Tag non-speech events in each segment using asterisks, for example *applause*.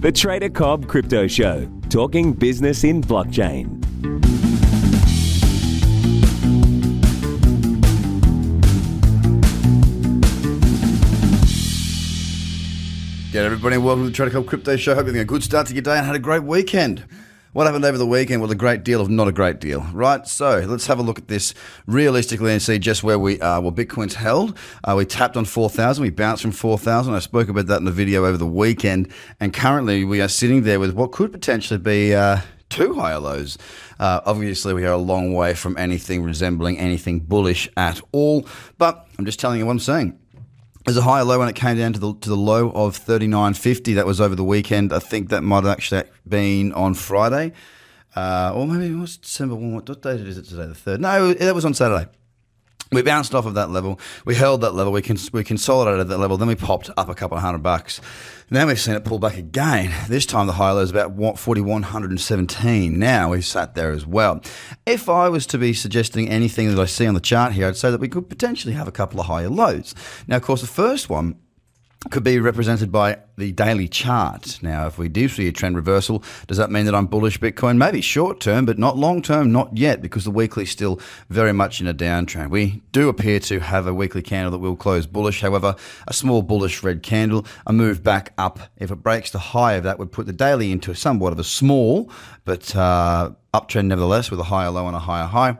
The Trader Cobb Crypto Show, talking business in blockchain. G'day everybody, welcome to the Trader Cobb Crypto Show. Hope you're having a good start to your day and had a great weekend. What happened over the weekend? Well, a great deal of not a great deal, right? So let's have a look at this realistically and see just where we are. Well, Bitcoin's held. Uh, we tapped on 4,000. We bounced from 4,000. I spoke about that in the video over the weekend. And currently we are sitting there with what could potentially be uh, two higher lows. Uh, obviously, we are a long way from anything resembling anything bullish at all. But I'm just telling you what I'm saying. There's a higher low when it came down to the to the low of 39.50. That was over the weekend. I think that might have actually been on Friday, uh, or maybe it was December. What, what date is it today? The third? No, that was on Saturday. We bounced off of that level. We held that level. We cons- we consolidated that level. Then we popped up a couple of hundred bucks. Now we've seen it pull back again. This time the high low is about what, 4,117. Now we've sat there as well. If I was to be suggesting anything that I see on the chart here, I'd say that we could potentially have a couple of higher lows. Now, of course, the first one could be represented by the daily chart. Now, if we do see a trend reversal, does that mean that I'm bullish Bitcoin? Maybe short term, but not long term, not yet, because the weekly is still very much in a downtrend. We do appear to have a weekly candle that will close bullish. However, a small bullish red candle, a move back up. If it breaks the high of that, would put the daily into somewhat of a small, but uh, uptrend nevertheless, with a higher low and a higher high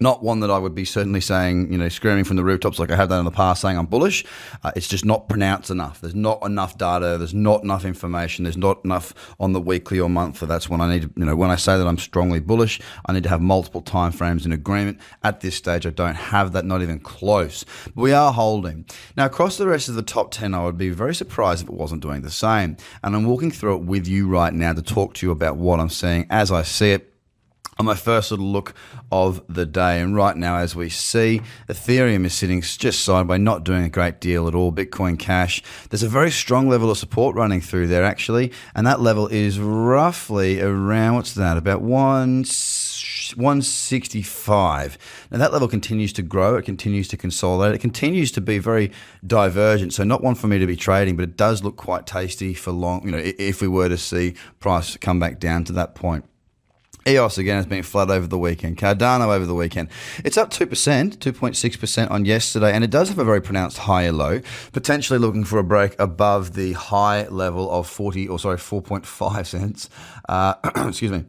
not one that I would be certainly saying, you know, screaming from the rooftops like I have done in the past, saying I'm bullish. Uh, it's just not pronounced enough. There's not enough data. There's not enough information. There's not enough on the weekly or monthly. That's when I need to, you know, when I say that I'm strongly bullish, I need to have multiple time frames in agreement. At this stage, I don't have that, not even close. But we are holding. Now, across the rest of the top 10, I would be very surprised if it wasn't doing the same. And I'm walking through it with you right now to talk to you about what I'm seeing as I see it on my first little look of the day. And right now, as we see, Ethereum is sitting just sideways, not doing a great deal at all. Bitcoin Cash, there's a very strong level of support running through there, actually. And that level is roughly around, what's that, about one. 165. Now that level continues to grow, it continues to consolidate, it continues to be very divergent. So not one for me to be trading, but it does look quite tasty for long, you know, if we were to see price come back down to that point. EOS again has been flat over the weekend. Cardano over the weekend. It's up 2%, 2.6% on yesterday, and it does have a very pronounced higher low, potentially looking for a break above the high level of 40, or sorry, 4.5 cents. Uh, *clears throat* excuse me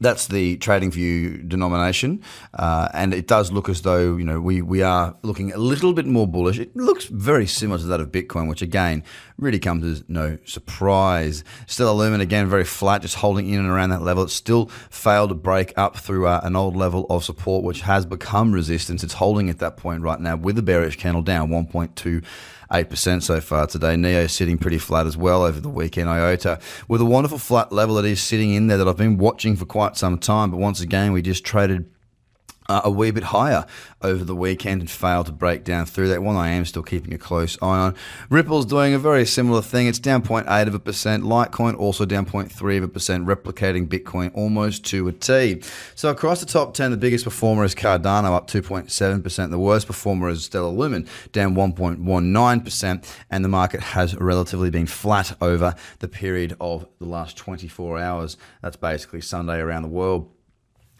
that's the TradingView denomination, uh, and it does look as though you know we we are looking a little bit more bullish. It looks very similar to that of Bitcoin, which again really comes as no surprise. Stellar Lumen again very flat, just holding in and around that level. It's still failed to break up through uh, an old level of support, which has become resistance. It's holding at that point right now with a bearish candle down 1.2. 8% so far today. NEO sitting pretty flat as well over the weekend. IOTA with a wonderful flat level that is sitting in there that I've been watching for quite some time. But once again, we just traded uh, a wee bit higher over the weekend and failed to break down through that one. I am still keeping a close eye on. Ripple's doing a very similar thing. It's down 0.8 of a percent. Litecoin also down 0.3 of a percent, replicating Bitcoin almost to a T. So across the top 10, the biggest performer is Cardano up 2.7 percent. The worst performer is Stellar Lumen down 1.19 percent, and the market has relatively been flat over the period of the last 24 hours. That's basically Sunday around the world.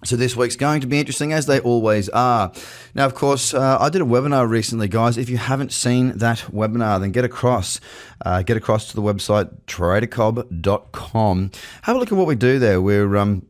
So this week's going to be interesting, as they always are. Now, of course, uh, I did a webinar recently, guys. If you haven't seen that webinar, then get across, uh, get across to the website tradercobb.com. Have a look at what we do there. We're um,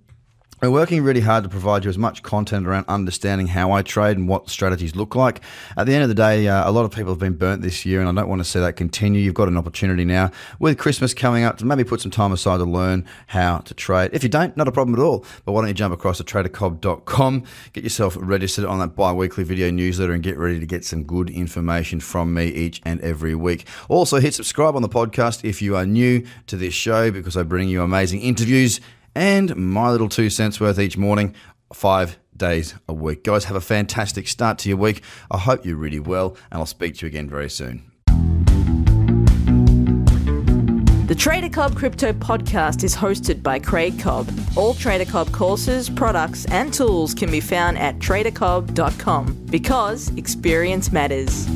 we're working really hard to provide you as much content around understanding how I trade and what strategies look like. At the end of the day, uh, a lot of people have been burnt this year, and I don't want to see that continue. You've got an opportunity now with Christmas coming up to maybe put some time aside to learn how to trade. If you don't, not a problem at all. But why don't you jump across to tradercobb.com, get yourself registered on that bi weekly video newsletter, and get ready to get some good information from me each and every week. Also, hit subscribe on the podcast if you are new to this show because I bring you amazing interviews and my little two cents worth each morning, five days a week. Guys, have a fantastic start to your week. I hope you're really well, and I'll speak to you again very soon. The Trader Cobb Crypto Podcast is hosted by Craig Cobb. All Trader Cobb courses, products, and tools can be found at tradercobb.com because experience matters.